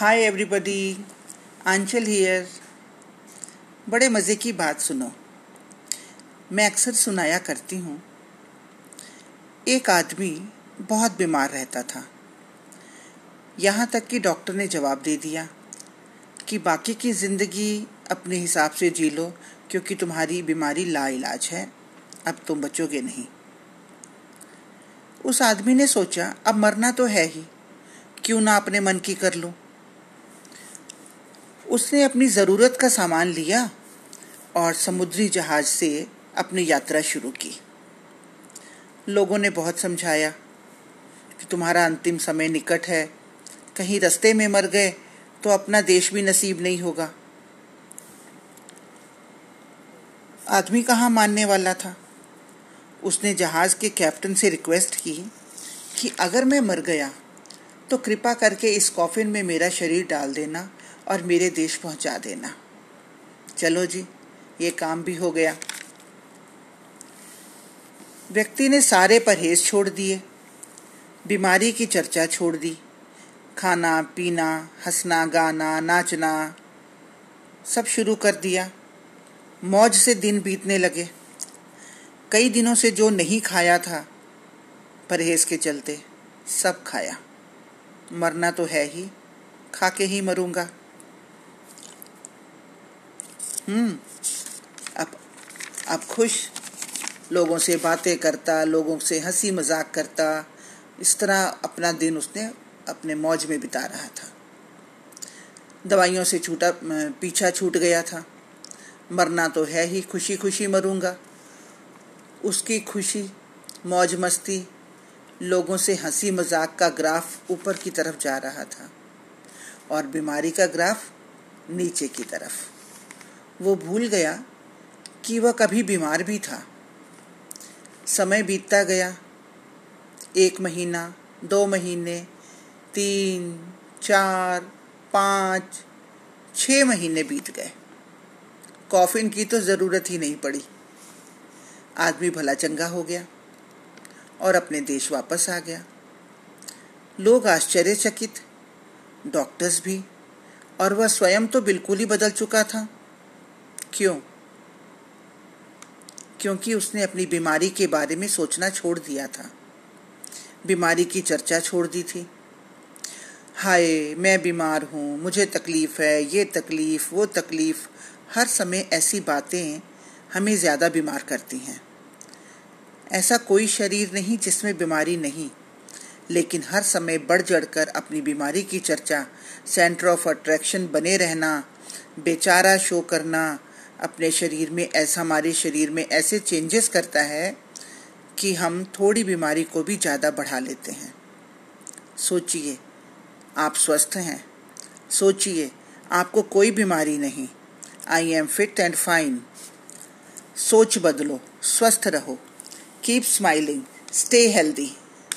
Hi everybody Aanchal here बड़े मज़े की बात सुनो। मैं अक्सर सुनाया करती हूँ। एक आदमी बहुत बीमार रहता था। यहाँ तक कि डॉक्टर ने जवाब दे दिया कि बाकी की ज़िंदगी अपने हिसाब से जी लो, क्योंकि तुम्हारी बीमारी लाइलाज है। अब तुम बचोगे नहीं। उस आदमी ने सोचा, अब मरना तो है ही। क्यों ना अपने मन की कर लूँ? उसने अपनी ज़रूरत का सामान लिया और समुद्री जहाज़ से अपनी यात्रा शुरू की। लोगों ने बहुत समझाया कि तुम्हारा अंतिम समय निकट है। कहीं रास्ते में मर गए तो अपना देश भी नसीब नहीं होगा। आदमी कहाँ मानने वाला था? उसने जहाज़ के कैप्टन से रिक्वेस्ट की कि अगर मैं मर गया तो कृपा करके इस कॉफिन में मेरा शरीर डाल देना और मेरे देश पहुँचा देना। चलो जी, ये काम भी हो गया। व्यक्ति ने सारे परहेज छोड़ दिए। बीमारी की चर्चा छोड़ दी। खाना, पीना, हंसना, गाना, नाचना, सब शुरू कर दिया। मौज से दिन बीतने लगे। कई दिनों से जो नहीं खाया था, परहेज के चलते सब खाया। मरना तो है ही खा के ही मरूँगा। अब अब खुश, लोगों से बातें करता, लोगों से हँसी मज़ाक करता, इस तरह अपना दिन उसने अपने मौज में बिता रहा था। दवाइयों से छूटा पीछा छूट गया था। मरना तो है ही खुशी खुशी मरूँगा। उसकी खुशी, मौज मस्ती, लोगों से हँसी मज़ाक का ग्राफ ऊपर की तरफ़ जा रहा था और बीमारी का ग्राफ नीचे की तरफ़। वो भूल गया कि वह कभी बीमार भी था। समय बीतता गया। एक महीना, दो महीने, तीन, चार, पाँच छ महीने बीत गए। कॉफिन की तो ज़रूरत ही नहीं पड़ी। आदमी भला चंगा हो गया और अपने देश वापस आ गया। लोग आश्चर्यचकित, डॉक्टर्स भी, और वह स्वयं तो बिल्कुल ही बदल चुका था। क्यों? क्योंकि उसने अपनी बीमारी के बारे में सोचना छोड़ दिया था। बीमारी की चर्चा छोड़ दी थी। हाय, मैं बीमार हूँ, मुझे तकलीफ़ है, ये तकलीफ़, वो तकलीफ़। हर समय ऐसी बातें हमें ज़्यादा बीमार करती हैं। ऐसा कोई शरीर नहीं जिसमें बीमारी नहीं, लेकिन हर समय बढ़ चढ़कर अपनी बीमारी की चर्चा, सेंटर ऑफ़ अट्रैक्शन बने रहना, बेचारा शो करना अपने शरीर में, ऐसा हमारे शरीर में ऐसे चेंजेस करता है कि हम थोड़ी बीमारी को भी ज़्यादा बढ़ा लेते हैं। सोचिए, आप स्वस्थ हैं। सोचिए, आपको कोई बीमारी नहीं। I am fit and fine सोच बदलो, स्वस्थ रहो। Keep smiling stay healthy